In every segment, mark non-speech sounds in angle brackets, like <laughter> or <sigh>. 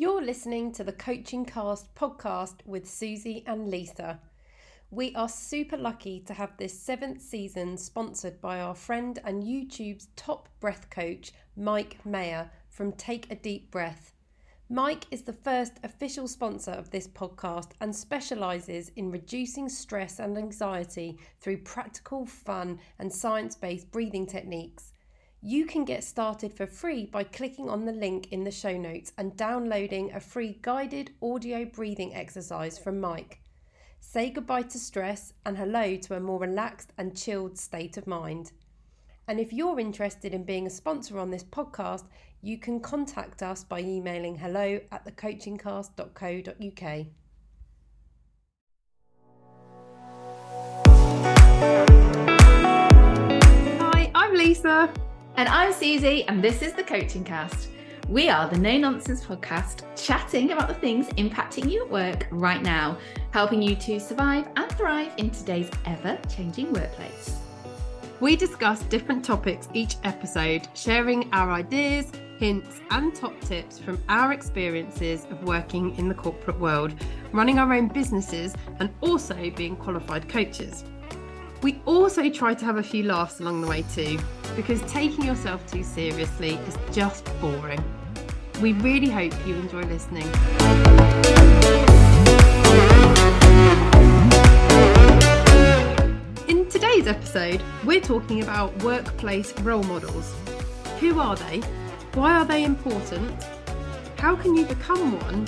You're listening to the Coaching Cast podcast with Suzy and Lisa. We are super lucky to have this seventh season sponsored by our friend and YouTube's top breath coach, Mike Maher from Take a Deep Breath. Mike is the first official sponsor of this podcast and specialises in reducing stress and anxiety through practical, fun, and science based breathing techniques. You can get started for free by clicking on the link in the show notes and downloading a free guided audio breathing exercise from Mike. Say goodbye to stress and hello to a more relaxed and chilled state of mind. And if you're interested in being a sponsor on this podcast, you can contact us by emailing hello at thecoachingcast.co.uk. Hi, I'm Lisa. And I'm Suzy, and this is the Coaching Cast. We are the No Nonsense podcast, chatting about the things impacting you at work right now, helping you to survive and thrive in today's ever changing workplace. We discuss different topics each episode, sharing our ideas, hints, and top tips from our experiences of working in the corporate world, running our own businesses, and also being qualified coaches. We also try to have a few laughs along the way too, because taking yourself too seriously is just boring. We really hope you enjoy listening. In today's episode, we're talking about workplace role models. Who are they? Why are they important? How can you become one?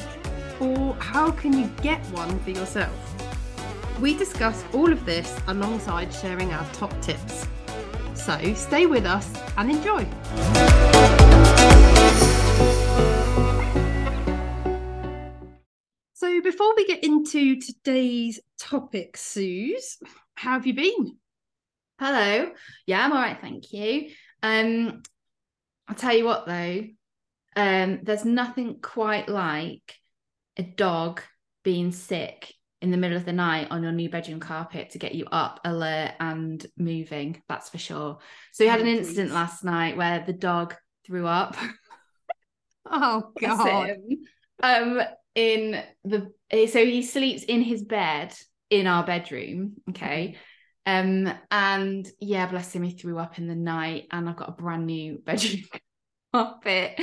Or how can you get one for yourself? We discuss all of this alongside sharing our top tips. So stay with us and enjoy. So before we get into today's topic, Suze, how have you been? Hello. Yeah, I'm all right, thank you. Um, I'll tell you what though, um, there's nothing quite like a dog being sick in the middle of the night on your new bedroom carpet to get you up, alert, and moving. That's for sure. So we had an incident last night where the dog threw up. <laughs> Oh <laughs> God! um, in the so he sleeps in his bed in our bedroom. Okay. Um, and yeah, bless him, he threw up in the night, and I've got a brand new <laughs> bedroom carpet.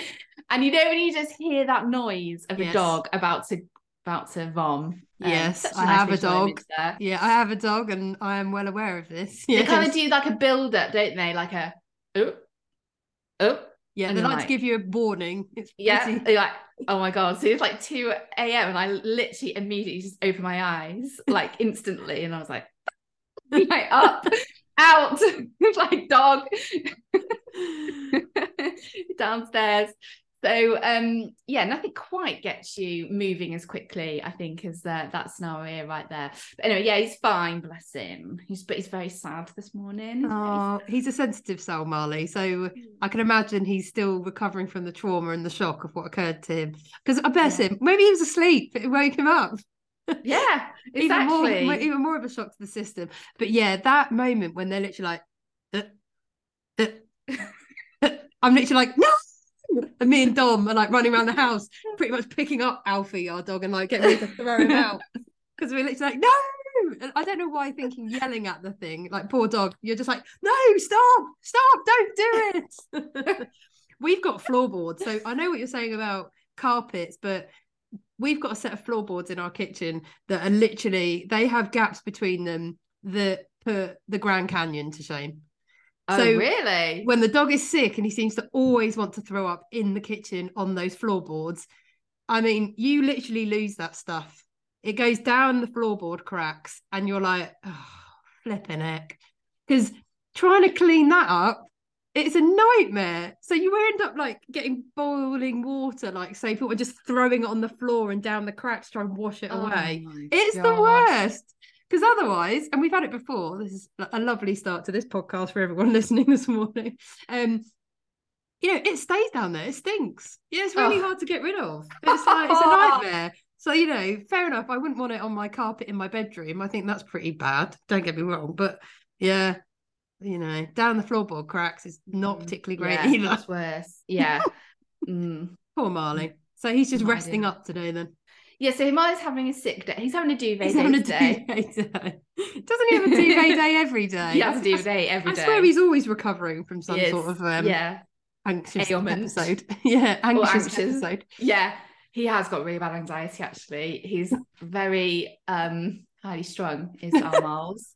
And you know when you just hear that noise of Yes. a dog about to about to vom. Um, Yes, such I nice have a dog. Yeah, I have a dog, and I am well aware of this. <laughs> They kind of do like a build up, don't they? Like a oh, oh, Yeah, they you're like to give you a warning. It's yeah. like, oh my god. So it's like 2 a.m. and I literally immediately just opened my eyes <laughs> like instantly, and I was like, like up, <laughs> out, like dog downstairs. So um yeah, nothing quite gets you moving as quickly, I think, as uh, that scenario right there. But anyway, yeah, he's fine, bless him. He's but he's very sad this morning. Oh, he's a sensitive soul, Marley. So I can imagine he's still recovering from the trauma and the shock of what occurred to him. Because I bless Yeah. him. Maybe he was asleep. But it woke him up. Yeah, <laughs> Even more, exactly. even more of a shock to the system. But yeah, that moment when they're literally like, uh, uh, uh, <laughs> I'm literally like, no. And <laughs> me and Dom are like running around the house, pretty much picking up Alfie, our dog, and like getting ready to throw him <laughs> out because we're literally like, no. And I don't know why thinking yelling at the thing, like poor dog, you're just like, no, stop, stop, don't do it. <laughs> we've got floorboards, so I know what you're saying about carpets, but we've got a set of floorboards in our kitchen that are literally they have gaps between them that put the Grand Canyon to shame. Oh, so really? When the dog is sick and he seems to always want to throw up in the kitchen on those floorboards, I mean, you literally lose that stuff. It goes down the floorboard cracks, and you're like, oh, flipping heck. Because trying to clean that up, it's a nightmare. So you end up like getting boiling water, like so people are just throwing it on the floor and down the cracks, trying to wash it Oh away. It's the worst. Because otherwise, and we've had it before, this is a lovely start to this podcast for everyone <laughs> listening this morning. Um, you know, it stays down there, it stinks. Yeah, it's really Oh. hard to get rid of. It's like it's a nightmare. <laughs> So, you know, fair enough. I wouldn't want it on my carpet in my bedroom. I think that's pretty bad. Don't get me wrong. But yeah, you know, down the floorboard cracks is not Mm, particularly great yeah, either. That's worse. Yeah. <laughs> Mm. Poor Marley. So he's just No resting up today then. Yeah, so Himalay's having a sick day. He's having a duvet He's day having a duvet day. Doesn't he have a duvet day every day? He has a I- duvet day every I day. swear he's always recovering from some sort of um, yeah, anxious ailment. episode. <laughs> yeah, anxious, anxious. episode. yeah. He has got really bad anxiety. Actually, he's very um highly strung. Is our <laughs> Miles.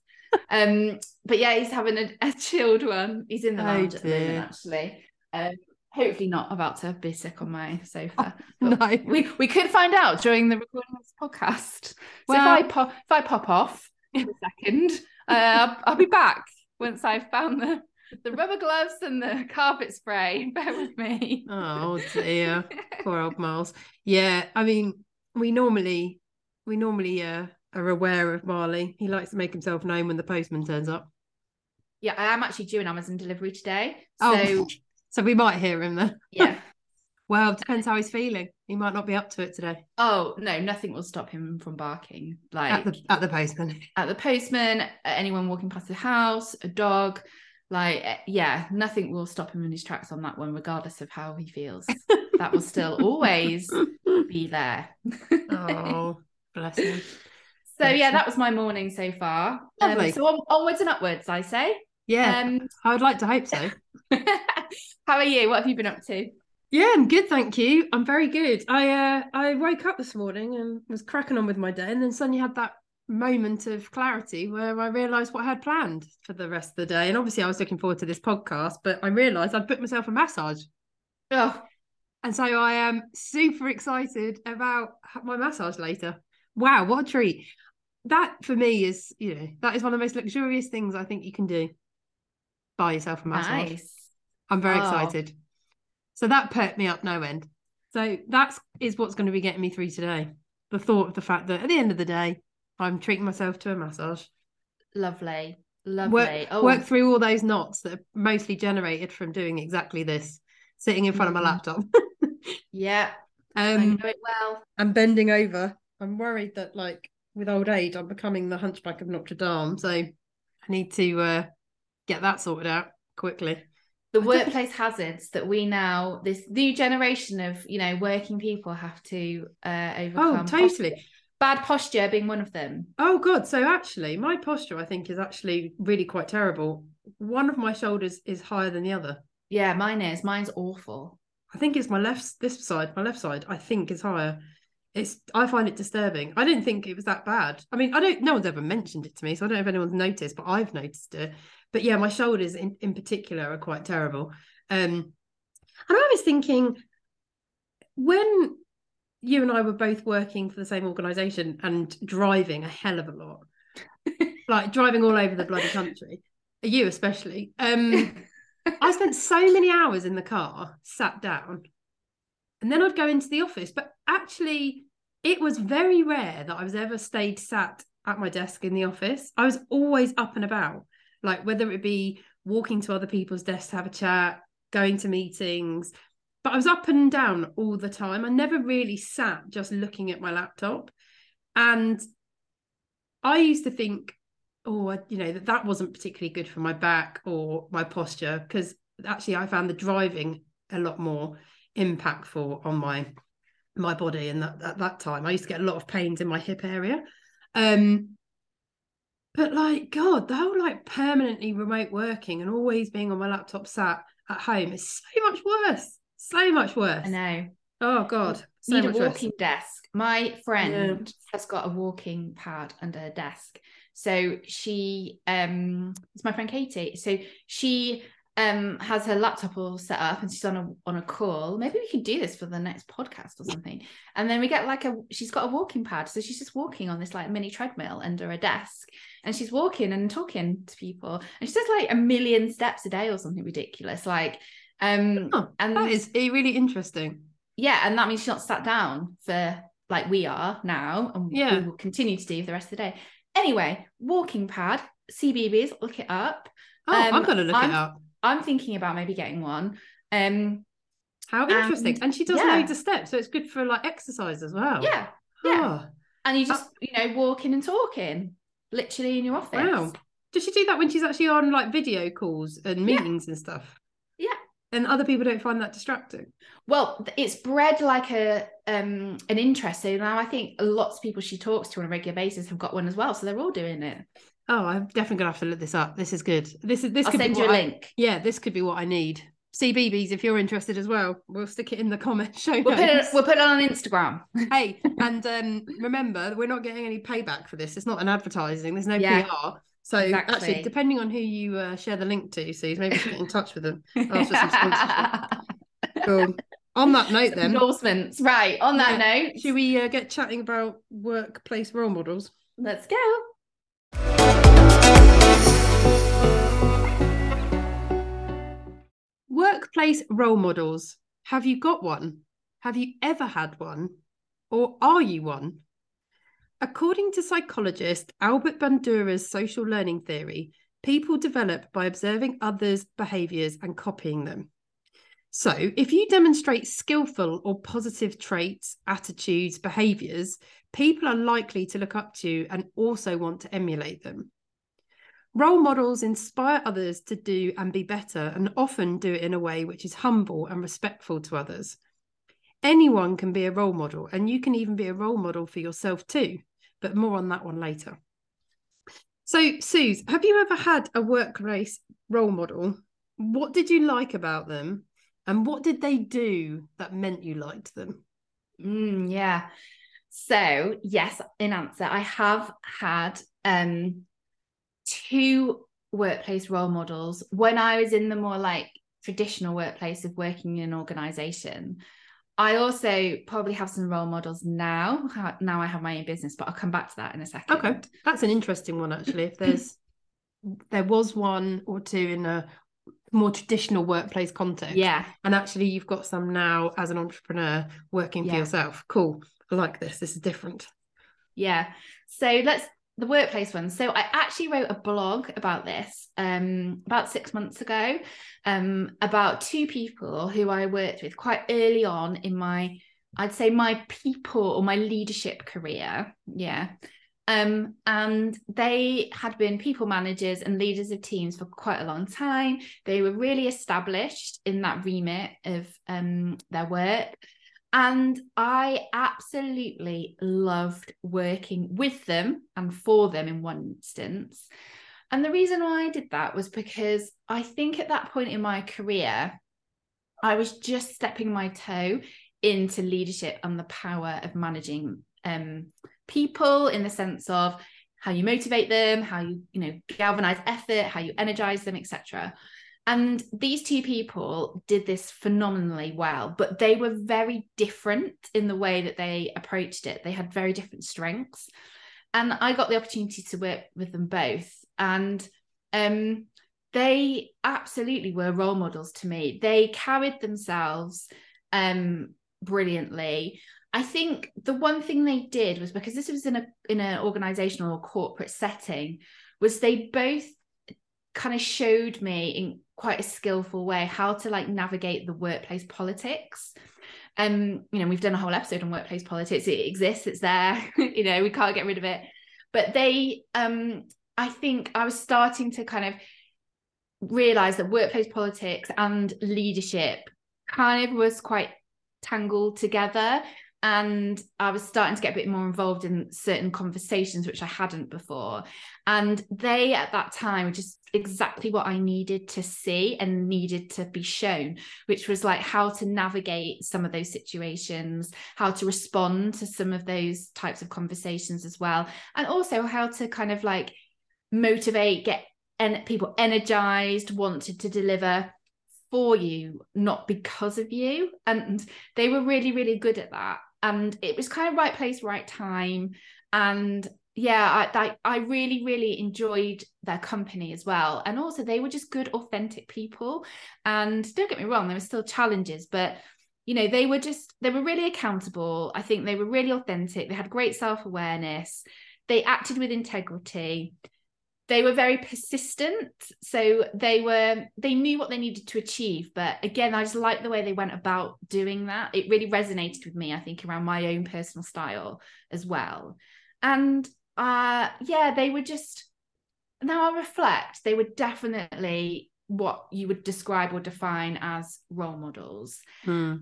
um, but yeah, he's having a, a chilled one. He's in the Oh, lounge at the moment. Actually, um, hopefully not about to be sick on my sofa. <laughs> No. we we could find out during the recording of this podcast. So Well- if I pop if I pop off in a second, <laughs> uh, I'll, I'll be back once I've found the the rubber gloves and the carpet spray. <laughs> Bear with me. Oh dear, poor old Miles. Yeah, I mean, we normally we normally uh, are aware of Marley. He likes to make himself known when the postman turns up. yeah, I am actually due an Amazon delivery today. So Oh, so we might hear him then. yeah. <laughs> Well, depends how he's feeling. He might not be up to it today. Oh no, nothing will stop him from barking. Like At the at the postman. at the postman, at anyone walking past the house, a dog. Like, eh, yeah, nothing will stop him in his tracks on that one, regardless of how he feels. that will still always be there. oh, bless him. <laughs> so, yeah, that was my morning so far. Um, Lovely. so, on, onwards and upwards, I say. Yeah, Um, I would like to hope so. <laughs> how are you? What have you been up to? Yeah, I'm good, thank you. I'm very good. I uh I woke up this morning and was cracking on with my day, and then suddenly had that moment of clarity where I realised what I had planned for the rest of the day. And obviously, I was looking forward to this podcast, but I realised I'd booked myself a massage, Oh, and so I am super excited about my massage later. Wow, what a treat! That for me is, you know, that is one of the most luxurious things I think you can do. Buy yourself a massage. nice. I'm very Oh. excited. So that perked me up no end. So that's is what's going to be getting me through today. The thought of the fact that at the end of the day, I'm treating myself to a massage. Lovely. Lovely. Work, oh, work through all those knots that are mostly generated from doing exactly this, sitting in front of my Mhm. laptop. yeah, <laughs> I um, know it well. and bending over. I'm worried that like with old age, I'm becoming the hunchback of Notre Dame. So I need to uh, get that sorted out quickly. the workplace hazards that we now this new generation of you know working people have to uh overcome Oh, totally. bad posture being one of them Oh god, so actually my posture I think is actually really quite terrible. One of my shoulders is higher than the other. yeah mine is mine's awful I think it's my left this side, my left side I think is higher. It's I find it disturbing. I didn't think it was that bad. I mean, I don't no one's ever mentioned it to me, so I don't know if anyone's noticed, but I've noticed it. But yeah, my shoulders in, in particular are quite terrible. Um and I was thinking when you and I were both working for the same organization and driving a hell of a lot. <laughs> like driving all over the bloody country. You especially. Um <laughs> I spent so many hours in the car, sat down, and then I'd go into the office. But actually, it was very rare that I was ever stayed sat at my desk in the office. I was always up and about, like whether it be walking to other people's desks to have a chat, going to meetings. But I was up and down all the time. I never really sat just looking at my laptop. And I used to think, oh, you know, that that wasn't particularly good for my back or my posture because actually I found the driving a lot more impactful on my my body and that at that time I used to get a lot of pains in my hip area. Um but like God, the whole like permanently remote working and always being on my laptop sat at home is so much worse. So much worse. i know Oh God. So need a much worse. walking desk my friend has got a walking pad under her desk so she um it's my friend katie so she um has her laptop all set up and she's on a on a call maybe we could do this for the next podcast or something and then we get like a she's got a walking pad so she's just walking on this like mini treadmill under a desk and she's walking and talking to people and she does like a million steps a day or something ridiculous like um Oh, and That is eh, really interesting. yeah, and that means she's not sat down for like we are now, and Yeah. we will continue to do for the rest of the day. Anyway, walking pad, CBBS, look it up. Oh, I'm Um, gonna look I'm- it up. I'm thinking about maybe getting one. Um, How interesting. and- And she does yeah. loads of steps, so it's good for like exercise as well. yeah, yeah. Oh, and you just you know walking and talking, literally in your office. wow. Does she do that when she's actually on like video calls and Yeah. meetings and stuff? Yeah. and other people don't find that distracting. Well, it's bred like a um an interest. So now I think lots of people she talks to on a regular basis have got one as well. So they're all doing it. Oh, I'm definitely gonna have to look this up. This is good. This is this I'll could send be you a what link. yeah, this could be what I need. CBBS, if you're interested as well, we'll stick it in the comment <laughs> show We'll put it we'll put it on Instagram. hey, <laughs> and um, remember, we're not getting any payback for this. It's not an advertising. There's no Yeah, PR. So exactly. actually, depending on who you uh, share the link to, so maybe get in touch with them. <laughs> Ask for some sponsorship. Cool. On that note, then, Endorsements. Right. On that note, should we uh, get chatting about workplace role models? let's go. Workplace role models. Have you got one? Have you ever had one? Or are you one? According to psychologist Albert Bandura's social learning theory, people develop by observing others' behaviours and copying them. So, if you demonstrate skillful or positive traits, attitudes, behaviours, people are likely to look up to you and also want to emulate them. Role models inspire others to do and be better and often do it in a way which is humble and respectful to others. Anyone can be a role model, and you can even be a role model for yourself too, but more on that one later. So, Suze, have you ever had a workplace role model? What did you like about them? And what did they do that meant you liked them? Mm, yeah. So yes, in answer, I have had um two workplace role models when I was in the more like traditional workplace of working in an organization. I also probably have some role models now. Now I have my own business, but I'll come back to that in a second. Okay, that's an interesting one actually. If there's <laughs> there was one or two in a more traditional workplace context, Yeah. and actually you've got some now as an entrepreneur working for Yeah. yourself. Cool. I like this. This is different. Yeah. So let's the workplace one. So I actually wrote a blog about this um about 6 months ago um about two people who I worked with quite early on in my I'd say my people or my leadership career. Yeah. Um and they had been people managers and leaders of teams for quite a long time. They were really established in that remit of um their work and I absolutely loved working with them and for them in one instance. And the reason why I did that was because I think at that point in my career, I was just stepping my toe into leadership and the power of managing um, people in the sense of how you motivate them, how you, you know, galvanize effort, how you energize them, etc. And these two people did this phenomenally well, but they were very different in the way that they approached it. They had very different strengths. And I got the opportunity to work with them both. And um, they absolutely were role models to me. They carried themselves um, brilliantly. I think the one thing they did was because this was in a in an organizational or corporate setting, was they both kind of showed me in quite a skillful way how to like navigate the workplace politics. Um you know we've done a whole episode on workplace politics. It exists it's there <laughs> you know we can't get rid of it. But they um i think i was starting to kind of realize that workplace politics and leadership kind of was quite tangled together and I was starting to get a bit more involved in certain conversations which I hadn't before. And they at that time just exactly what I needed to see and needed to be shown which was like how to navigate some of those situations how to respond to some of those types of conversations as well and also how to kind of like motivate get and people energized wanted to deliver for you not because of you and they were really really good at that and it was kind of right place right time and yeah I, I i really really enjoyed their company as well. And also they were just good authentic people. And don't get me wrong there were still challenges but you know they were just they were really accountable. I think they were really authentic. They had great self-awareness. They acted with integrity. They were very persistent. So they were they knew what they needed to achieve. But again i just like the way they went about doing that. It really resonated with me i think around my own personal style as well. And uh yeah they were just now i reflect they were definitely what you would describe or define as role models. Hmm.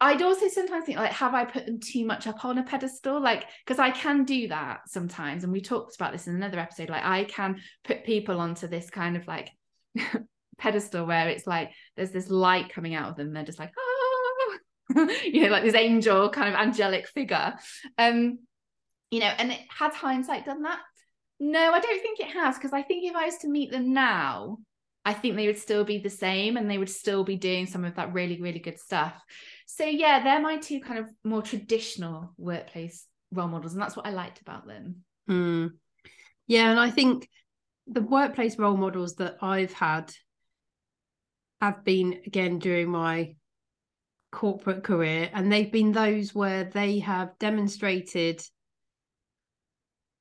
I'd also sometimes think like, have I put them too much up on a pedestal? Like, because I can do that sometimes, and we talked about this in another episode. Like, I can put people onto this kind of like <laughs> pedestal where it's like there's this light coming out of them. They're just like, oh, <laughs> you know, like this angel kind of angelic figure. Um, you know, and it has hindsight done that? No, I don't think it has, because I think if I was to meet them now, I think they would still be the same and they would still be doing some of that really, really good stuff. So yeah, they're my two kind of more traditional workplace role models, and that's what I liked about them. Mm. Yeah, and I think the workplace role models that I've had have been again during my corporate career, and they've been those where they have demonstrated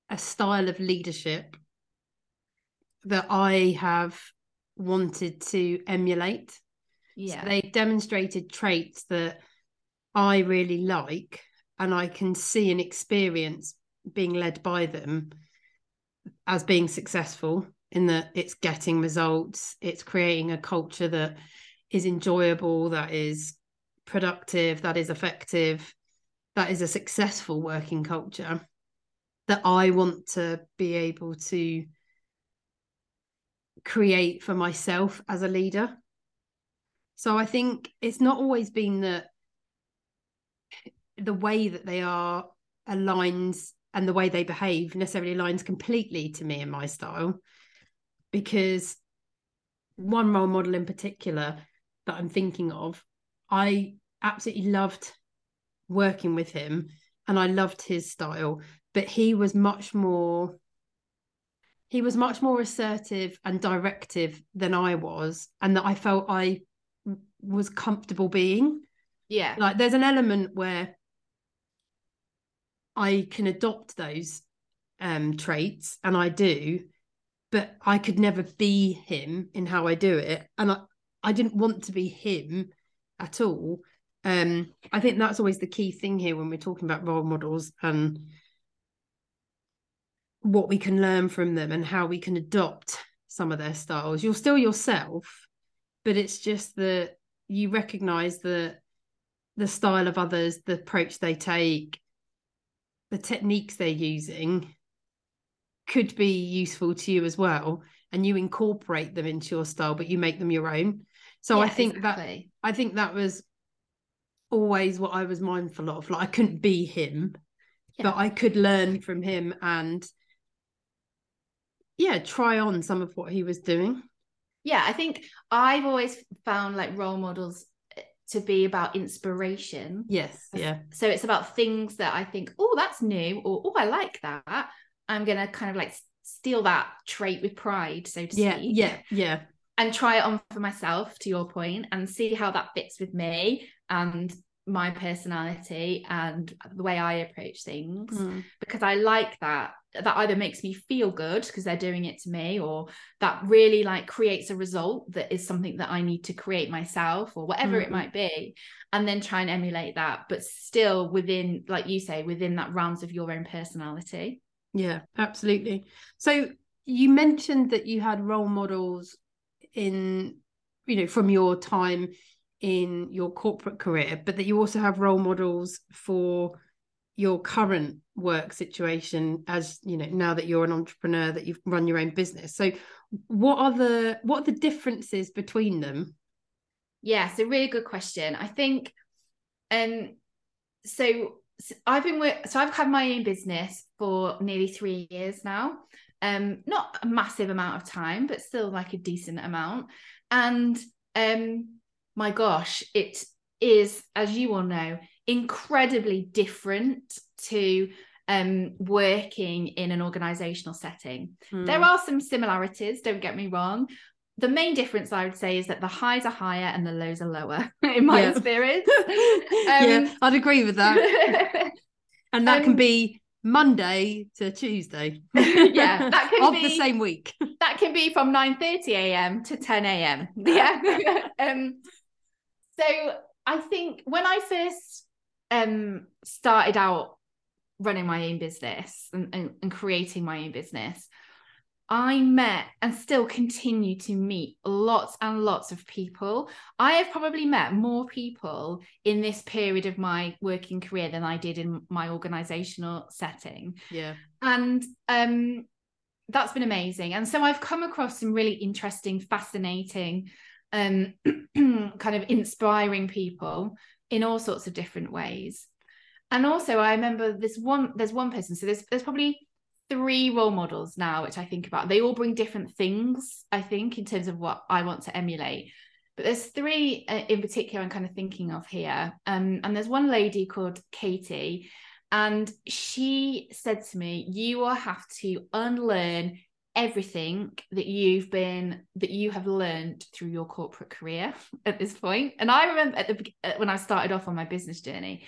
a style of leadership that I have wanted to emulate. Yeah. So they demonstrated traits that I really like and I can see and experience being led by them as being successful in that it's getting results, it's creating a culture that is enjoyable, that is productive, that is effective, that is a successful working culture that I want to be able to create for myself as a leader. So I think it's not always been that the way that they are aligns and the way they behave necessarily aligns completely to me and my style. Because one role model in particular that I'm thinking of, I absolutely loved working with him and I loved his style, but he was much more he was much more assertive and directive than I was, and that I felt I was comfortable being. Yeah. Like there's an element where I can adopt those um traits and I do, but I could never be him in how I do it. And I, I didn't want to be him at all. Um, I think that's always the key thing here when we're talking about role models and what we can learn from them and how we can adopt some of their styles. You're still yourself, but it's just that you recognize the the style of others, the approach they take, the techniques they're using could be useful to you as well. And you incorporate them into your style, but you make them your own. So Yeah, I think exactly. that I think that was always what I was mindful of. Like I couldn't be him, Yeah. but I could learn from him and yeah, try on some of what he was doing. yeah i think i've always found like role models eh, to be about inspiration Yes. Yeah. so it's about things that i think oh that's new or oh i like that i'm gonna kind of like steal that trait with pride so to Yeah. speak Yeah. Yeah. and try it on for myself to your point and see how that fits with me and my personality and the way i approach things Mm. because I like that. That either makes me feel good because they're doing it to me, or that really like creates a result that is something that I need to create myself or whatever it Mhm. might be. And then try and emulate that, but still within, like you say, within that realms of your own personality. Yeah, absolutely. So you mentioned that you had role models in, you know, from your time in your corporate career, but that you also have role models for your current work situation as you know now that you're an entrepreneur that you've run your own business so what are the what are the differences between them Yeah, so really good question. I think um so I've been work so I've had my own business for nearly three years now. Um, not a massive amount of time, but still like a decent amount. And um, my gosh, it is, as you all know, incredibly different to um working in an organizational setting. There Hmm. are some similarities, don't get me wrong. The main difference I would say is that the highs are higher and the lows are lower, <laughs> in my Yeah. experience. <laughs> yeah i'd agree with that <laughs> and that can Um, be monday to tuesday Yeah, that can be of the same week that can be from 9 30 a.m. to 10 a.m. Yeah. um, so I think when I first um, started out running my own business and, and, and creating my own business, I met and still continue to meet lots and lots of people. I have probably met more people in this period of my working career than I did in my organizational setting. Yeah. And um, that's been amazing. And so I've come across some really interesting, fascinating, um, <clears throat> kind of inspiring people in all sorts of different ways. And also I remember this one, there's one person, so there's there's probably three role models now, which I think about. They all bring different things, I think, in terms of what I want to emulate. But there's three uh, in particular I'm kind of thinking of here. Um, and there's one lady called Katie, and she said to me, You will have to unlearn everything that you've been that you have learned through your corporate career <laughs> at this point and i remember at the when i started off on my business journey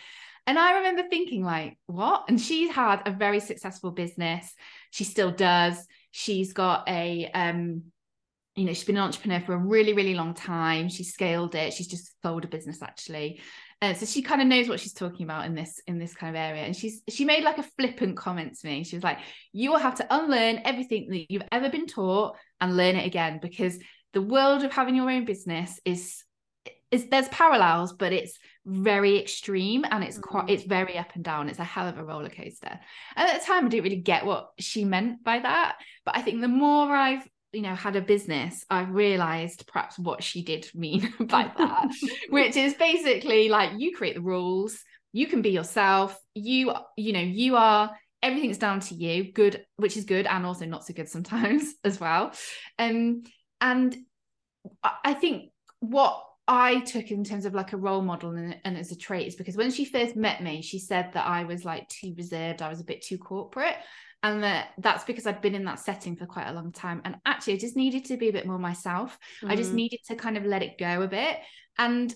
and I remember thinking, like, what? And she had a very successful business. She still does. She's got a, um, you know, she's been an entrepreneur for a really, really long time. She scaled it. She's just sold a business actually. And so she kind of knows what she's talking about in this in this kind of area. And she's she made like a flippant comment to me. She was like, "You will have to unlearn everything that you've ever been taught and learn it again because the world of having your own business is is there's parallels, but it's very extreme and it's quite mm. it's very up and down. It's a hell of a roller coaster. And at the time, I didn't really get what she meant by that. But I think the more I've you know had a business i've realized perhaps what she did mean <laughs> by <laughs> that which is basically like you create the rules you can be yourself you you know you are everything's down to you good which is good and also not so good sometimes <laughs> as well um and i think what I took in terms of like a role model and, and, as a trait is because when she first met me, she said that I was like too reserved, I was a bit too corporate. And that that's because I'd been in that setting for quite a long time. And actually, I just needed to be a bit more myself. Mm. I just mm. needed to kind of let it go a bit. And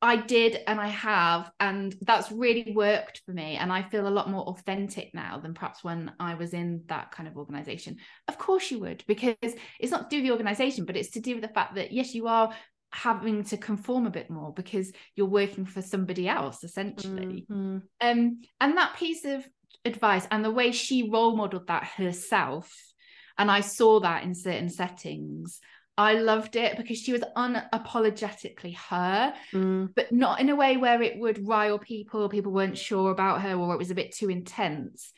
I did and I have. And that's really worked for me. And I feel a lot more authentic now than perhaps when I was in that kind of organization. Of course, you would, because it's not to do with the organization, but it's to do with the fact that, yes, you are having to conform a bit more because you're working for somebody else essentially mm-hmm. um and that piece of advice and the way she role modeled that herself and i saw that in certain settings i loved it because she was unapologetically her mm. but not in a way where it would rile people people weren't sure about her or it was a bit too intense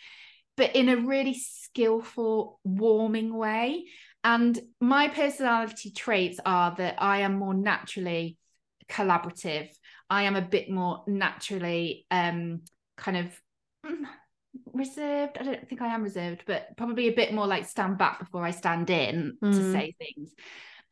but in a really skillful warming way and my personality traits are that I am more naturally collaborative. I am a bit more naturally um, kind of <clears throat> reserved. I don't think I am reserved, but probably a bit more like stand back before I stand in mm. to say things.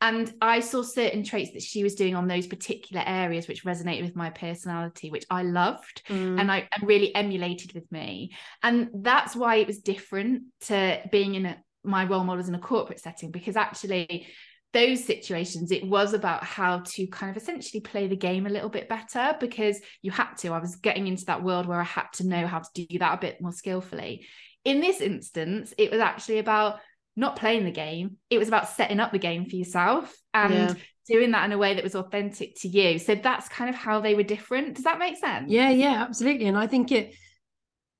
And I saw certain traits that she was doing on those particular areas which resonated with my personality, which I loved mm. and I and really emulated with me. And that's why it was different to being in a my role models in a corporate setting because actually those situations it was about how to kind of essentially play the game a little bit better because you had to. I was getting into that world where i had to know how to do that a bit more skillfully. In this instance it was actually about not playing the game. It was about setting up the game for yourself and yeah. doing that in a way that was authentic to you. So that's kind of how they were different. Does that make sense? Yeah yeah absolutely. And i think it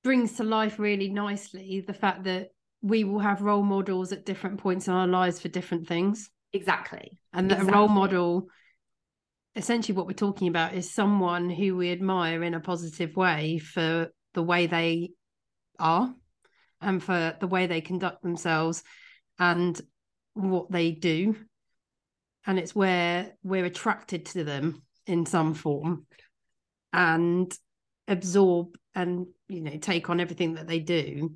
brings to life really nicely the fact that we will have role models at different points in our lives for different things. Exactly. And that exactly. a role model, essentially, what we're talking about is someone who we admire in a positive way for the way they are and for the way they conduct themselves and what they do. And it's where we're attracted to them in some form and absorb and, you know, take on everything that they do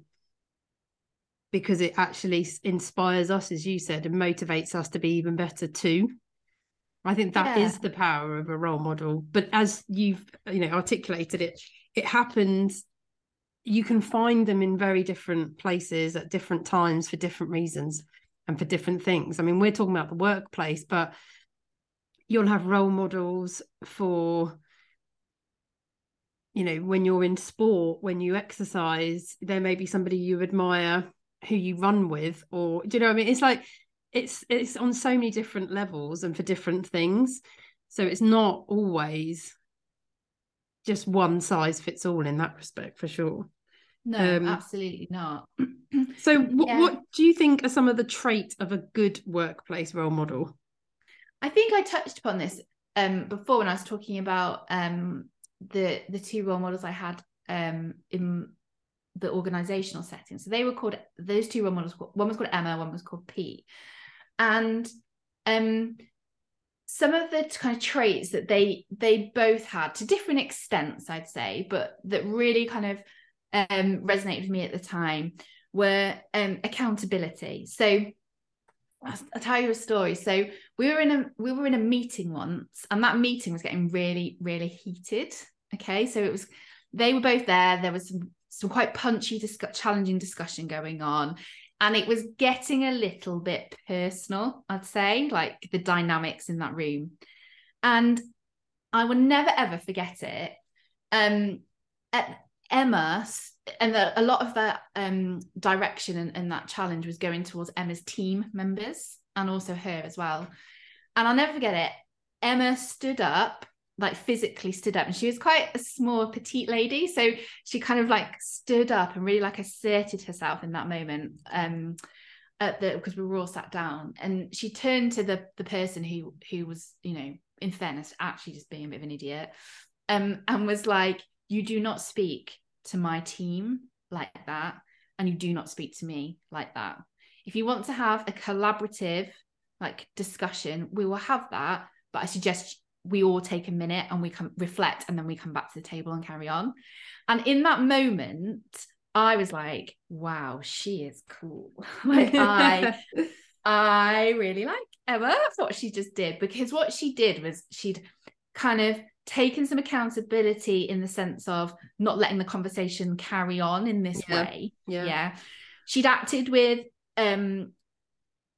because it actually inspires us, as you said, and motivates us to be even better too. I think that yeah. is the power of a role model. But as you've you know articulated it, it happens. You can find them in very different places at different times for different reasons and for different things. I mean, we're talking about the workplace, but you'll have role models for you know when you're in sport when you exercise there may be somebody you admire who you run with or do you know what I mean it's like it's it's on so many different levels and for different things so it's not always just one size fits all in that respect for sure No, Um, absolutely not. <clears throat> So, what, Yeah. what do you think are some of the traits of a good workplace role model? I think I touched upon this um before when I was talking about um the the two role models I had um in the organizational setting. So they were called those two role models. One was called Emma, one was called Pete, and um some of the kind of traits that they they both had to different extents, I'd say, but that really kind of um resonated with me at the time were um accountability. So I'll, I'll tell you a story. So we were in a we were in a meeting once, and that meeting was getting really really heated. Okay, so it was they were both there. There was some some quite punchy, challenging discussion going on, and it was getting a little bit personal. I'd say like the dynamics in that room, and I will never ever forget it. Um, Emma and the, a lot of that um direction and, and that challenge was going towards Emma's team members and also her as well. And I'll never forget it. Emma stood up, like physically stood up, and she was quite a small, petite lady. So she kind of like stood up and really like asserted herself in that moment. Um at the because we were all sat down and she turned to the the person who who was, you know, in fairness, actually just being a bit of an idiot. Um, and was like, you do not speak to my team like that and you do not speak to me like that if you want to have a collaborative like discussion we will have that but i suggest we all take a minute and we can reflect and then we come back to the table and carry on and in that moment i was like wow she is cool <laughs> like i <laughs> i really like emma for what she just did because what she did was she'd kind of taken some accountability in the sense of not letting the conversation carry on in this Yeah. way. yeah. Yeah. She'd acted with um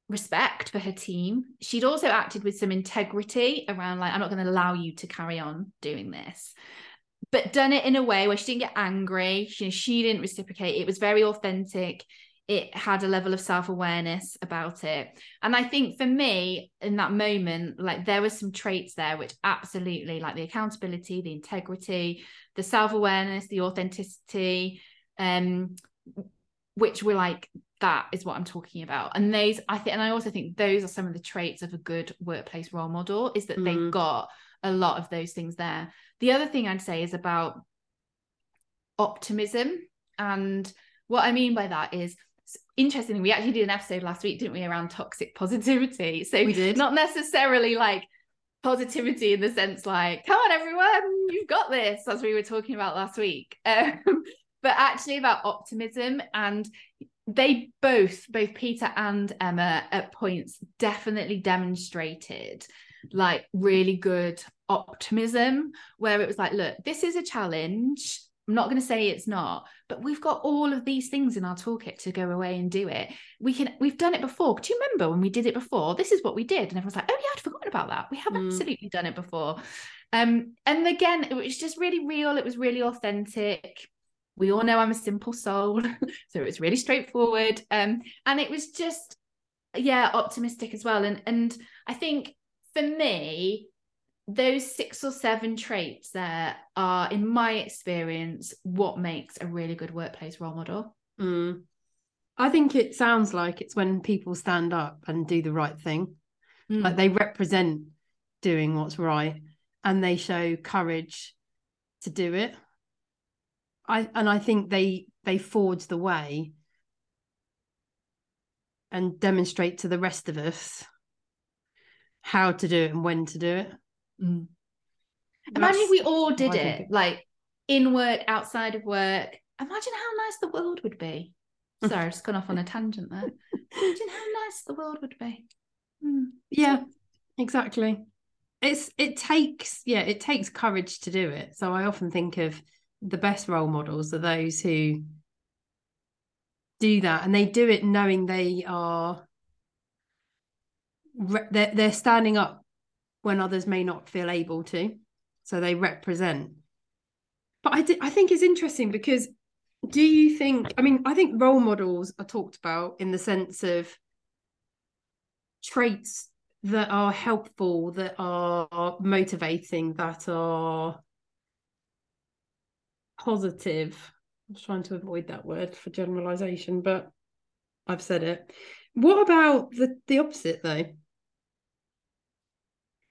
respect for her team. She'd also acted with some integrity around like I'm not going to allow you to carry on doing this. But done it in a way where she didn't get angry. She, she didn't reciprocate. It was very authentic. It had a level of self-awareness about it. And I think for me, in that moment, like there were some traits there which absolutely like the accountability, the integrity, the self-awareness, the authenticity, um, which were like that is what I'm talking about. And those, I think, and I also think those are some of the traits of a good workplace role model is that Mm. they've got a lot of those things there. The other thing I'd say is about optimism. And what I mean by that is interestingly, we actually did an episode last week, didn't we, around toxic positivity. <laughs> So We did. not necessarily like positivity in the sense like, come on, everyone, you've got this, as we were talking about last week. <laughs> Um, but actually about optimism and they both both peter and emma at points definitely demonstrated like really good optimism where it was like look this is a challenge. I'm not going to say it's not but we've got all of these things in our toolkit to go away and do it. We can we've done it before. Do you remember when we did it before? This is what we did. And everyone's like oh yeah i'd forgotten about that. We have Mm. absolutely done it before. Um and again it was just really real. It was really authentic we all know I'm a simple soul, <laughs> so it was really straightforward. Um, and it was just, yeah, optimistic as well. And and I think for me, those six or seven traits there are, in my experience, what makes a really good workplace role model. Mm. I think it sounds like it's when people stand up and do the right thing. Mm. Like they represent doing what's right and they show courage to do it. I and I think they they forge the way and demonstrate to the rest of us how to do it and when to do it. Mm. Imagine if we all did I think it, like in work, outside of work. Imagine how nice the world would be. <laughs> Sorry, I've just gone off on a tangent there. Imagine how nice the world would be. Mm. Yeah, exactly. It's it takes yeah, it takes courage to do it. So I often think of the best role models are those who do that and they do it knowing they are they're, they're standing up when others may not feel able to so they represent. But I, I think it's interesting because do you think i mean i think role models are talked about in the sense of traits that are helpful that are motivating that are positive I'm trying to avoid that word for generalization, but I've said it. What about the the opposite though?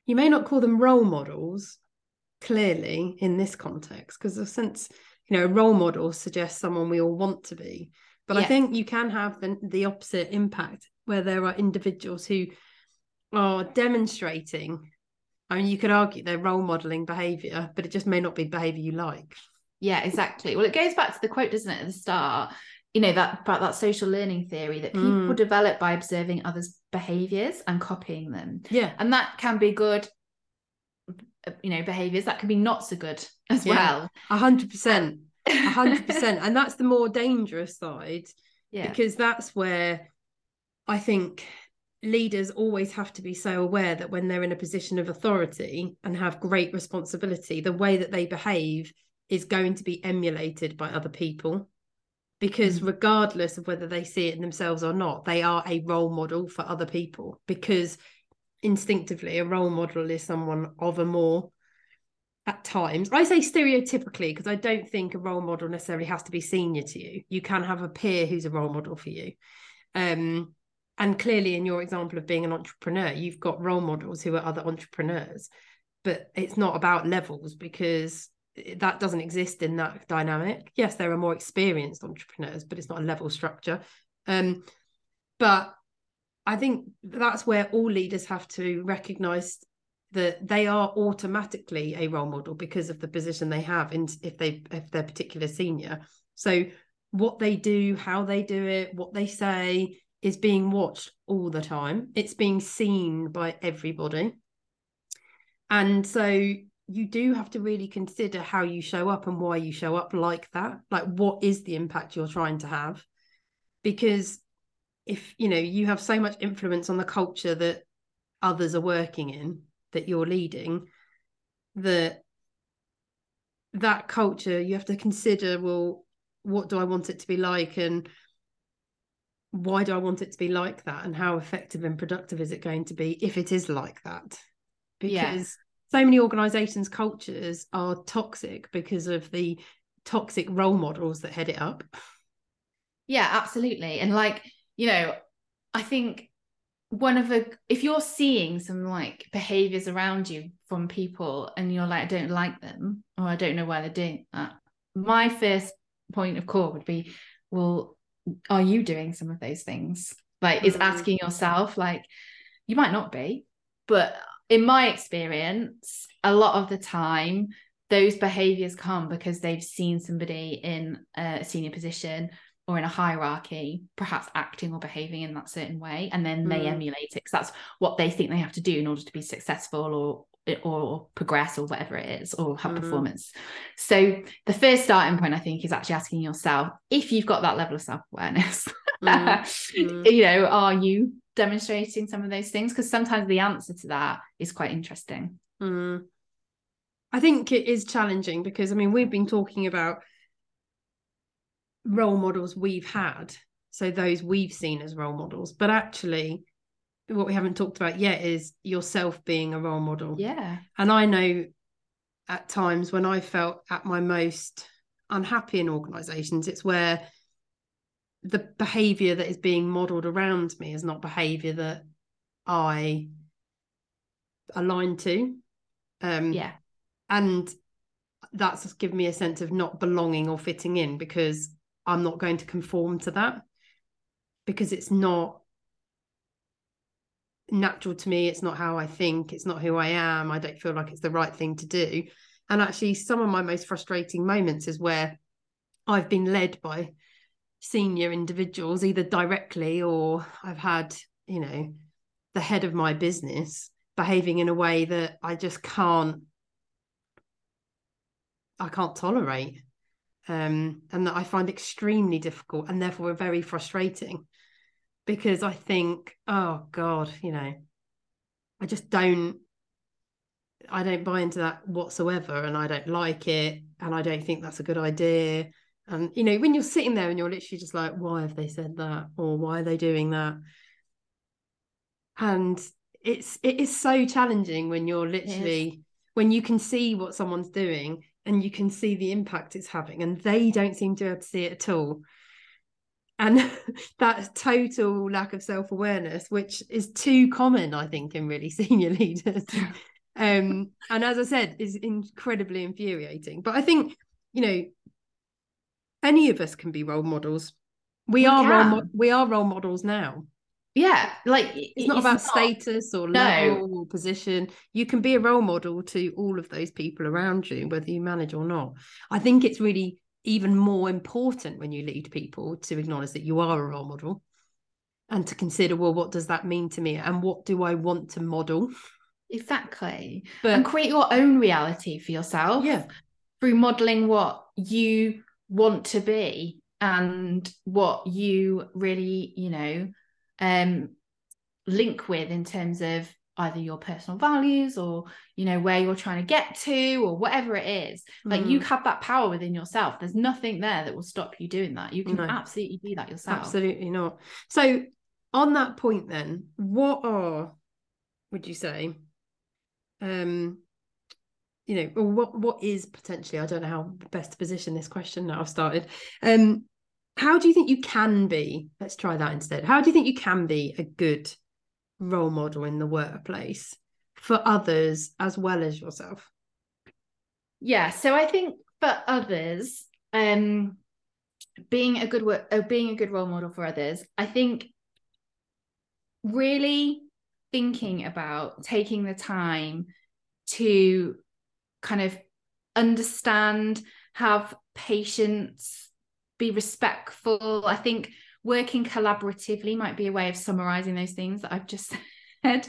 You may not call them role models clearly in this context because the sense you know a role model suggests someone we all want to be but i think you can have the, the opposite impact where there are individuals who are demonstrating I mean, you could argue they're role modeling behavior, but it just may not be behavior you like. Yeah, exactly. Well, it goes back to the quote, doesn't it, at the start? You know, that about that social learning theory that people mm. develop by observing others' behaviors and copying them. Yeah. And that can be good, you know, behaviors. That can be not so good as yeah. well. A hundred percent. A hundred <laughs> percent. And that's the more dangerous side. Yeah. Because that's where I think leaders always have to be so aware that when they're in a position of authority and have great responsibility, the way that they behave is going to be emulated by other people. Because mm. regardless of whether they see it in themselves or not, they are a role model for other people. Because instinctively, a role model is someone of a more at times i say stereotypically because i don't think a role model necessarily has to be senior to you you can have a peer who's a role model for you um and clearly in your example of being an entrepreneur you've got role models who are other entrepreneurs but it's not about levels because that doesn't exist in that dynamic yes there are more experienced entrepreneurs but it's not a level structure um, but i think that's where all leaders have to recognize that they are automatically a role model because of the position they have in if they if they're particular senior so what they do how they do it what they say is being watched all the time. It's being seen by everybody. And so you do have to really consider how you show up and why you show up like that. Like, what is the impact you're trying to have? Because if you know you have so much influence on the culture that others are working in that you're leading that that culture you have to consider well what do i want it to be like and why do I want it to be like that? And how effective and productive is it going to be if it is like that? Because yeah. So many organizations' cultures are toxic because of the toxic role models that head it up. Yeah, absolutely. And like, you know, I think one of the if you're seeing some like behaviors around you from people and you're like, I don't like them or I don't know why they're doing that, my first point of call would be, well, are you doing some of those things like mm-hmm. is asking yourself like you might not be but in my experience a lot of the time those behaviors come because they've seen somebody in a senior position or in a hierarchy perhaps acting or behaving in that certain way and then they mm. emulate it because that's what they think they have to do in order to be successful or or progress or whatever it is or have mm-hmm. performance so the first starting point i think is actually asking yourself if you've got that level of self-awareness mm-hmm. <laughs> you know are you demonstrating some of those things because sometimes the answer to that is quite interesting mm. i think it is challenging because i mean we've been talking about role models we've had so those we've seen as role models but actually what we haven't talked about yet is yourself being a role model. Yeah. And I know at times when I felt at my most unhappy in organizations, it's where the behavior that is being modeled around me is not behavior that I align to. Um, yeah. And that's given me a sense of not belonging or fitting in because I'm not going to conform to that because it's not natural to me it's not how i think it's not who i am i don't feel like it's the right thing to do and actually some of my most frustrating moments is where i've been led by senior individuals either directly or i've had you know the head of my business behaving in a way that i just can't i can't tolerate um, and that i find extremely difficult and therefore very frustrating because I think, oh God, you know, I just don't I don't buy into that whatsoever and I don't like it and I don't think that's a good idea. And you know, when you're sitting there and you're literally just like, why have they said that? Or why are they doing that? And it's it is so challenging when you're literally when you can see what someone's doing and you can see the impact it's having and they don't seem to be able to see it at all. And <laughs> that total lack of self-awareness which is too common i think in really <laughs> senior leaders. Um and as i said is incredibly infuriating. But i think you know any of us can be role models. We, we are role mo- we are role models now. Yeah like it's not it's about not, status or level no. or position. You can be a role model to all of those people around you whether you manage or not. I think it's really even more important when you lead people to acknowledge that you are a role model and to consider well what does that mean to me? And what do i want to model? Exactly. But, and create your own reality for yourself yeah. through modeling what you want to be and what you really you know um link with in terms of either your personal values or you know where you're trying to get to or whatever it is like mm. you have that power within yourself there's nothing there that will stop you doing that you can no. absolutely do that yourself absolutely not so on that point then what are would you say um you know what what is potentially i don't know how best to position this question that i've started um how do you think you can be let's try that instead how do you think you can be a good role model in the workplace for others as well as yourself? Yeah, so I think for others, um, being a good uh, being a good role model for others, I think really thinking about taking the time to kind of understand, have patience, be respectful. I think working collaboratively might be a way of summarizing those things that I've just <laughs> said.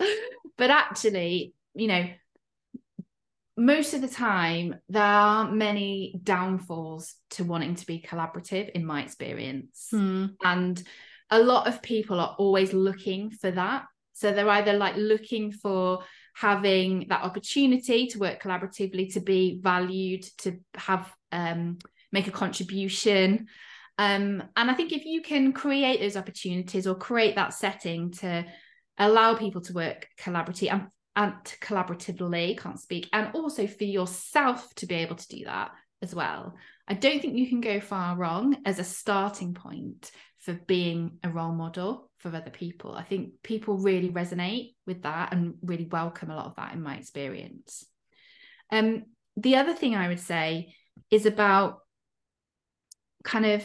but actually, you know, most of the time, there are many downfalls to wanting to be collaborative, in my experience. Hmm. And a lot of people are always looking for that. So they're either like looking for having that opportunity to work collaboratively, to be valued, to have um, make a contribution, um, and I think if you can create those opportunities or create that setting to allow people to work collaboratively and, and collaboratively, can't speak, and also for yourself to be able to do that as well. I don't think you can go far wrong as a starting point for being a role model for other people. I think people really resonate with that and really welcome a lot of that in my experience. Um, the other thing I would say is about kind of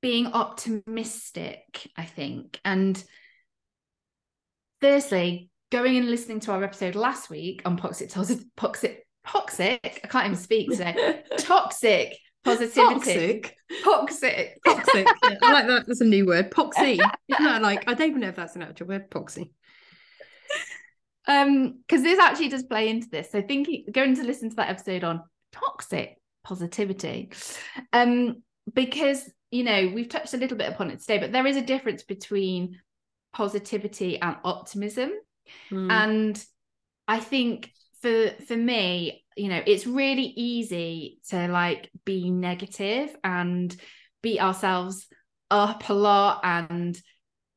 being optimistic, I think. And firstly, going and listening to our episode last week on toxic, toxic, toxic, I can't even speak today, <laughs> toxic positivity. Toxic. Toxic. Toxic. Yeah, I like that. That's a new word. Poxy. <laughs> Isn't that like, I don't even know if that's an actual word, poxy. Um, because this actually does play into this. So thinking going to listen to that episode on toxic positivity. Um, because you know, we've touched a little bit upon it today, but there is a difference between positivity and optimism. Mm. And I think for for me, you know, it's really easy to like be negative and beat ourselves up a lot and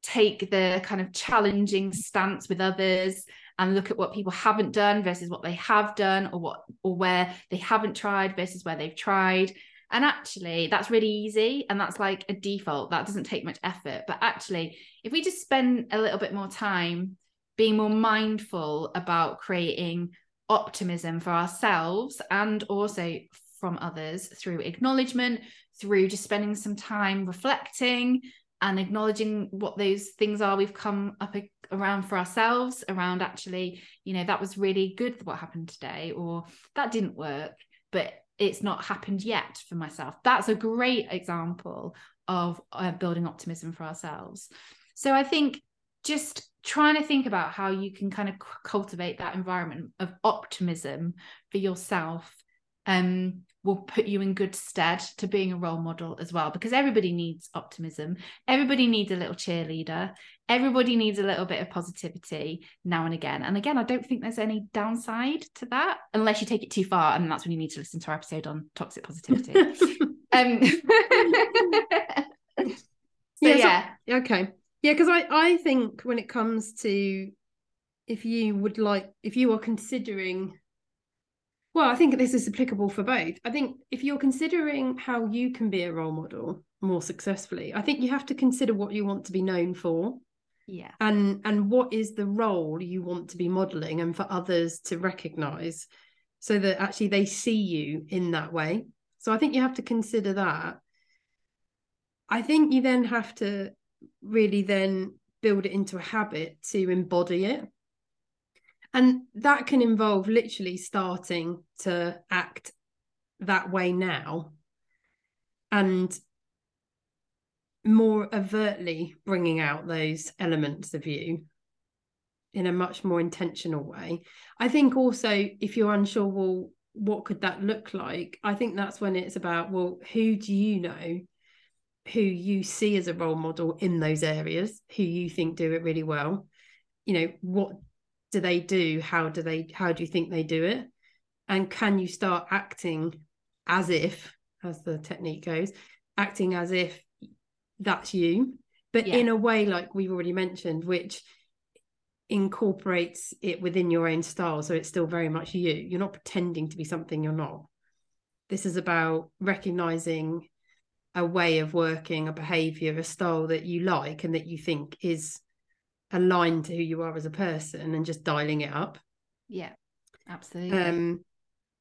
take the kind of challenging stance with others and look at what people haven't done versus what they have done or what or where they haven't tried versus where they've tried and actually, that's really easy. And that's like a default. That doesn't take much effort. But actually, if we just spend a little bit more time being more mindful about creating optimism for ourselves and also from others through acknowledgement, through just spending some time reflecting and acknowledging what those things are we've come up around for ourselves around actually you know that was really good what happened today or that didn't work but it's not happened yet for myself. That's a great example of uh, building optimism for ourselves. So I think just trying to think about how you can kind of cultivate that environment of optimism for yourself um, will put you in good stead to being a role model as well because everybody needs optimism. Everybody needs a little cheerleader. Everybody needs a little bit of positivity now and again. And again i don't think there's any downside to that unless you take it too far and that's when you need to listen to our episode on toxic positivity. <laughs> Um <laughs> so, yeah, yeah. okay yeah because i i think when it comes to if you would like if you are considering Well, I think this is applicable for both. I think if you're considering how you can be a role model more successfully, I think you have to consider what you want to be known for. Yeah. And and what is the role you want to be modeling and for others to recognize so that actually they see you in that way. So I think you have to consider that. I think you then have to really then build it into a habit to embody it. And that can involve literally starting to act that way now and more overtly bringing out those elements of you in a much more intentional way. I think also if you're unsure, well, what could that look like? I think that's when it's about, well, who do you know who you see as a role model in those areas, who you think do it really well? You know, what do they do? How do they, how do you think they do it? And can you start acting as if, as the technique goes, acting as if that's you, but yeah. in a way like we've already mentioned, which incorporates it within your own style so it's still very much you you're not pretending to be something you're not this is about recognizing a way of working a behavior a style that you like and that you think is aligned to who you are as a person and just dialing it up. Yeah absolutely. Um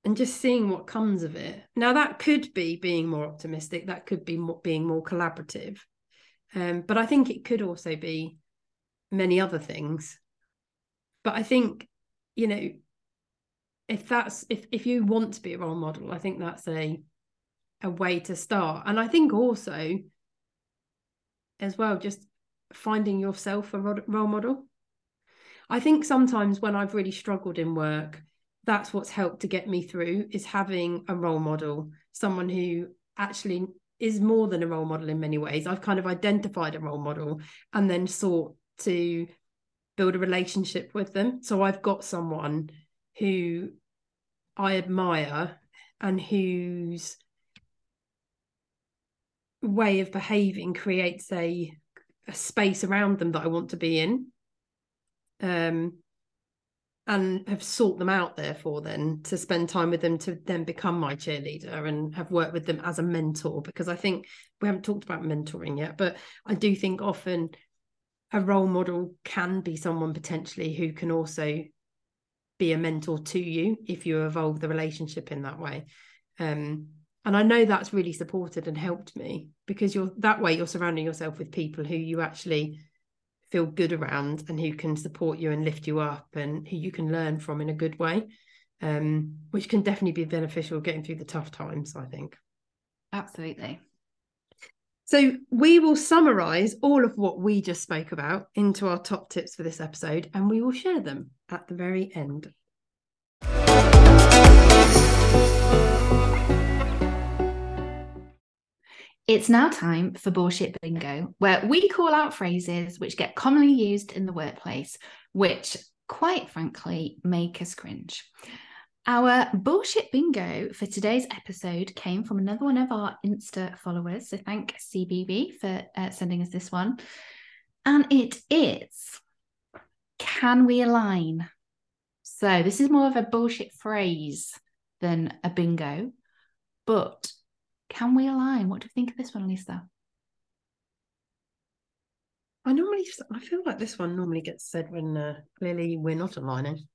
and just seeing what comes of it. Now that could be being more optimistic that could be more, being more collaborative um but i think it could also be many other things. But i think you know if that's if if you want to be a role model i think that's a a way to start. And i think also as well just finding yourself a role model. I think sometimes when i've really struggled in work that's what's helped to get me through is having a role model someone who actually is more than a role model in many ways. I've kind of identified a role model and then sought to build a relationship with them. So I've got someone who I admire and whose way of behaving creates a, a space around them that I want to be in. Um, and have sought them out therefore then to spend time with them to then become my cheerleader and have worked with them as a mentor because I think we haven't talked about mentoring yet but I do think often a role model can be someone potentially who can also be a mentor to you if you evolve the relationship in that way um, and i know that's really supported and helped me because you're that way you're surrounding yourself with people who you actually feel good around and who can support you and lift you up and who you can learn from in a good way um, which can definitely be beneficial getting through the tough times i think absolutely so we will summarize all of what we just spoke about into our top tips for this episode and we will share them at the very end. It's now time for Bullshit Bingo, where we call out phrases which get commonly used in the workplace, which, quite frankly, make us cringe. Our bullshit bingo for today's episode came from another one of our Insta followers. So thank CBB for uh, sending us this one. And it is Can we align? So this is more of a bullshit phrase than a bingo. But can we align? What do you think of this one, Lisa? I normally, I feel like this one normally gets said when uh, clearly we're not aligning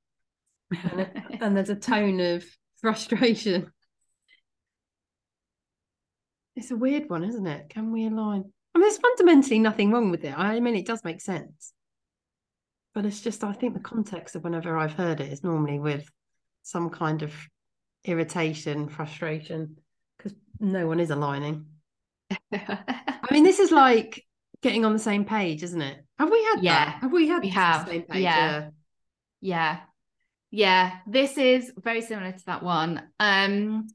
and, <laughs> and there's a tone of frustration. It's a weird one, isn't it? Can we align? I mean, there's fundamentally nothing wrong with it. I mean, it does make sense. But it's just, I think the context of whenever I've heard it is normally with some kind of irritation, frustration, no one is aligning. <laughs> I mean, this is like getting on the same page, isn't it? Have we had yeah, that? Have we had we have. Yeah. yeah. Yeah. Yeah, this is very similar to that one. Um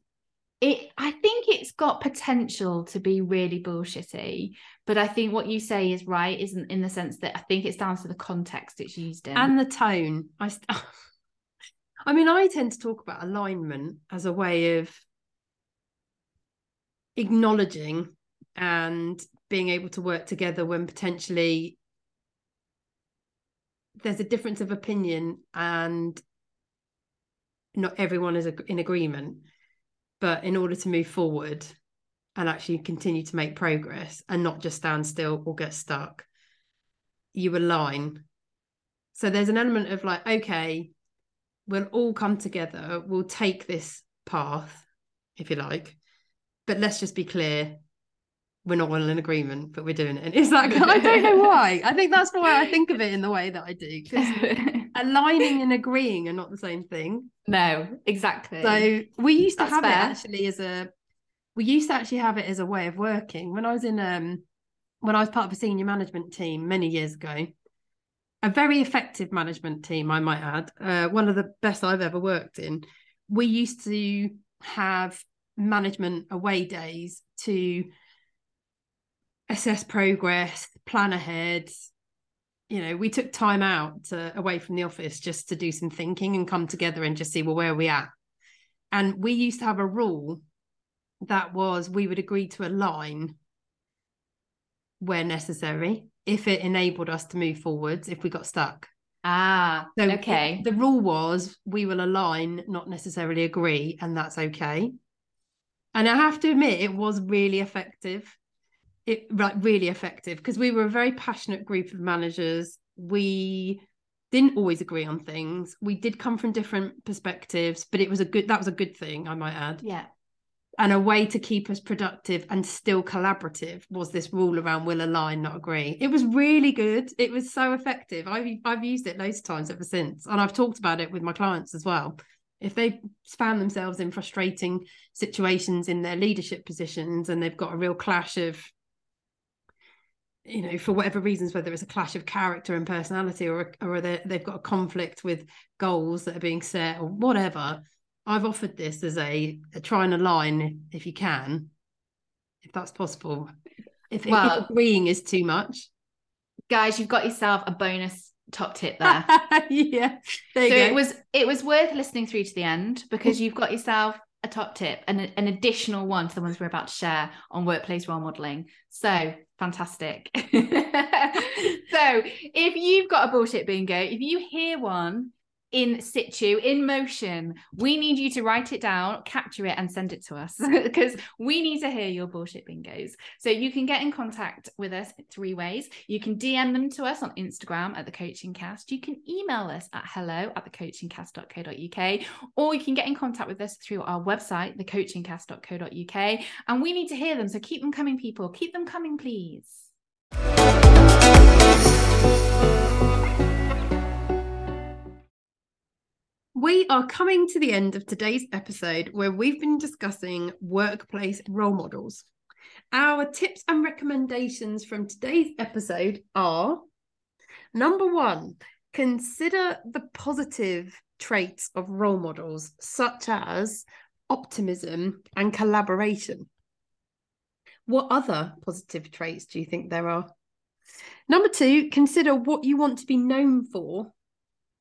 it I think it's got potential to be really bullshitty, but I think what you say is right, isn't in the sense that I think it's down to the context it's used in. And the tone. I st- <laughs> I mean, I tend to talk about alignment as a way of acknowledging and being able to work together when potentially there's a difference of opinion and not everyone is in agreement. But in order to move forward and actually continue to make progress and not just stand still or get stuck you align. So there's an element of like okay we'll all come together. We'll take this path if you like but let's just be clear we're not all in agreement but we're doing it. And it's like <laughs> i don't know why. I think that's why i think of it in the way that i do <laughs> aligning and agreeing are not the same thing. No exactly. So we used to That's have fair. it actually as a we used to actually have it as a way of working. When i was in um when i was part of a senior management team many years ago a very effective management team i might add uh, one of the best i've ever worked in we used to have management away days to assess progress plan ahead. You know we took time out to, away from the office just to do some thinking and come together and just see well where are we at? And we used to have a rule that was we would agree to align where necessary if it enabled us to move forwards if we got stuck. Ah so okay. the rule was we will align not necessarily agree and that's okay and i have to admit it was really effective. It like really effective because we were a very passionate group of managers. We didn't always agree on things. We did come from different perspectives but it was a good that was a good thing i might add. Yeah. And a way to keep us productive and still collaborative was this rule around will align not agree. It was really good. It was so effective. I've, I've used it loads of times ever since and i've talked about it with my clients as well if they found themselves in frustrating situations in their leadership positions and they've got a real clash of you know for whatever reasons whether it's a clash of character and personality or or they've got a conflict with goals that are being set or whatever i've offered this as a, a try and align if you can if that's possible. If, Well- if agreeing is too much. Guys you've got yourself a bonus top tip there. <laughs> Yeah there you so go. it was it was worth listening through to the end because you've got yourself a top tip and a- an additional one to the ones we're about to share on workplace role modeling. So fantastic. <laughs> So if you've got a bullshit bingo if you hear one in situ in motion. We need you to write it down capture it and send it to us <laughs> because we need to hear your bullshit bingos. So you can get in contact with us three ways. You can dm them to us on instagram at the coaching cast. You can email us at hello at thecoachingcast.co.uk or you can get in contact with us through our website thecoachingcast.co.uk and we need to hear them. So keep them coming people. Keep them coming please We are coming to the end of today's episode where we've been discussing workplace role models. Our tips and recommendations from today's episode are number one, consider the positive traits of role models, such as optimism and collaboration. What other positive traits do you think there are? Number two, consider what you want to be known for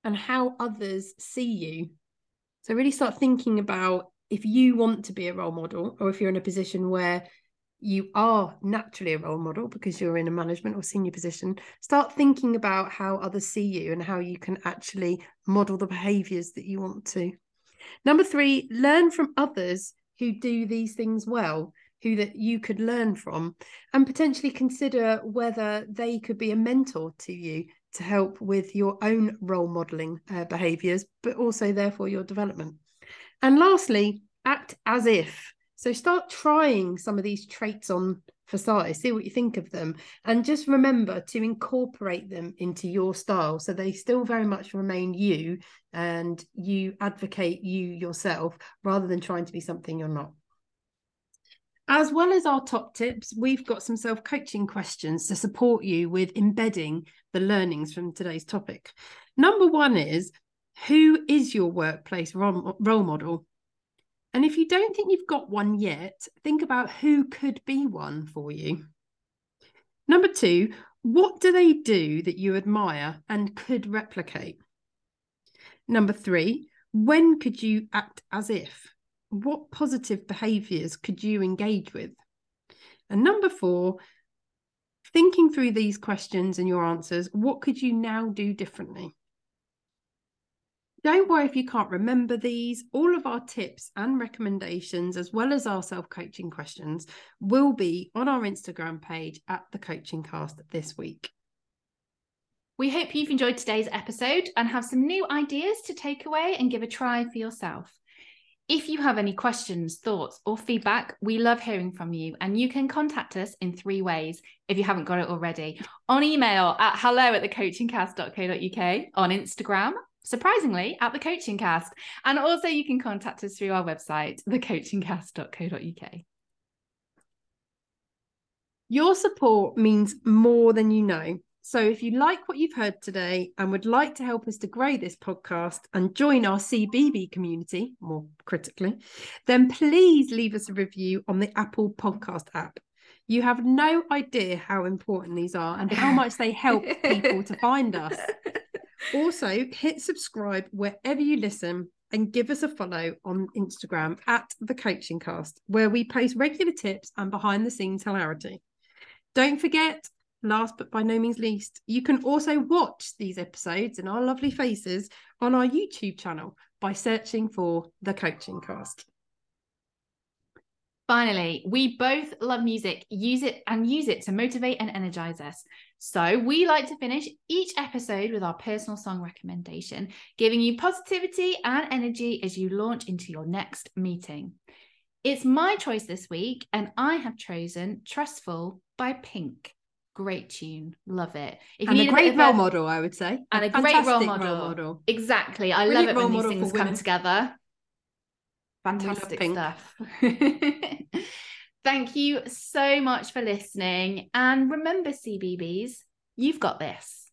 and how others see you. So, really start thinking about if you want to be a role model or if you're in a position where you are naturally a role model because you're in a management or senior position, start thinking about how others see you and how you can actually model the behaviors that you want to. Number three, learn from others who do these things well, who that you could learn from, and potentially consider whether they could be a mentor to you to help with your own role modeling uh, behaviors, but also therefore your development. And lastly, act as if. So start trying some of these traits on for size, see what you think of them, and just remember to incorporate them into your style so they still very much remain you and you advocate you yourself rather than trying to be something you're not. As well as our top tips, we've got some self coaching questions to support you with embedding the learnings from today's topic. Number one is Who is your workplace role model? And if you don't think you've got one yet, think about who could be one for you. Number two, what do they do that you admire and could replicate? Number three, when could you act as if? What positive behaviours could you engage with? And number four, thinking through these questions and your answers, what could you now do differently? Don't worry if you can't remember these. All of our tips and recommendations, as well as our self coaching questions, will be on our Instagram page at the Coaching Cast this week. We hope you've enjoyed today's episode and have some new ideas to take away and give a try for yourself. If you have any questions, thoughts, or feedback, we love hearing from you. And you can contact us in three ways if you haven't got it already on email at hello at thecoachingcast.co.uk, on Instagram surprisingly, at the Coaching Cast. And also, you can contact us through our website, thecoachingcast.co.uk. Your support means more than you know. So, if you like what you've heard today and would like to help us to grow this podcast and join our CBB community, more critically, then please leave us a review on the Apple Podcast app. You have no idea how important these are and how much they help people to find us. Also, hit subscribe wherever you listen and give us a follow on Instagram at the Coaching Cast, where we post regular tips and behind the scenes hilarity. Don't forget, last but by no means least, you can also watch these episodes and our lovely faces on our YouTube channel by searching for the Coaching Cast. Finally, we both love music, use it and use it to motivate and energize us. So, we like to finish each episode with our personal song recommendation, giving you positivity and energy as you launch into your next meeting. It's my choice this week, and I have chosen Trustfall by Pink. Great tune, love it. If and a great a role a, model, I would say, and a, a great role model. role model. Exactly, I Brilliant love it when these things come together. Fantastic stuff. <laughs> Thank you so much for listening. And remember, CBBs, you've got this.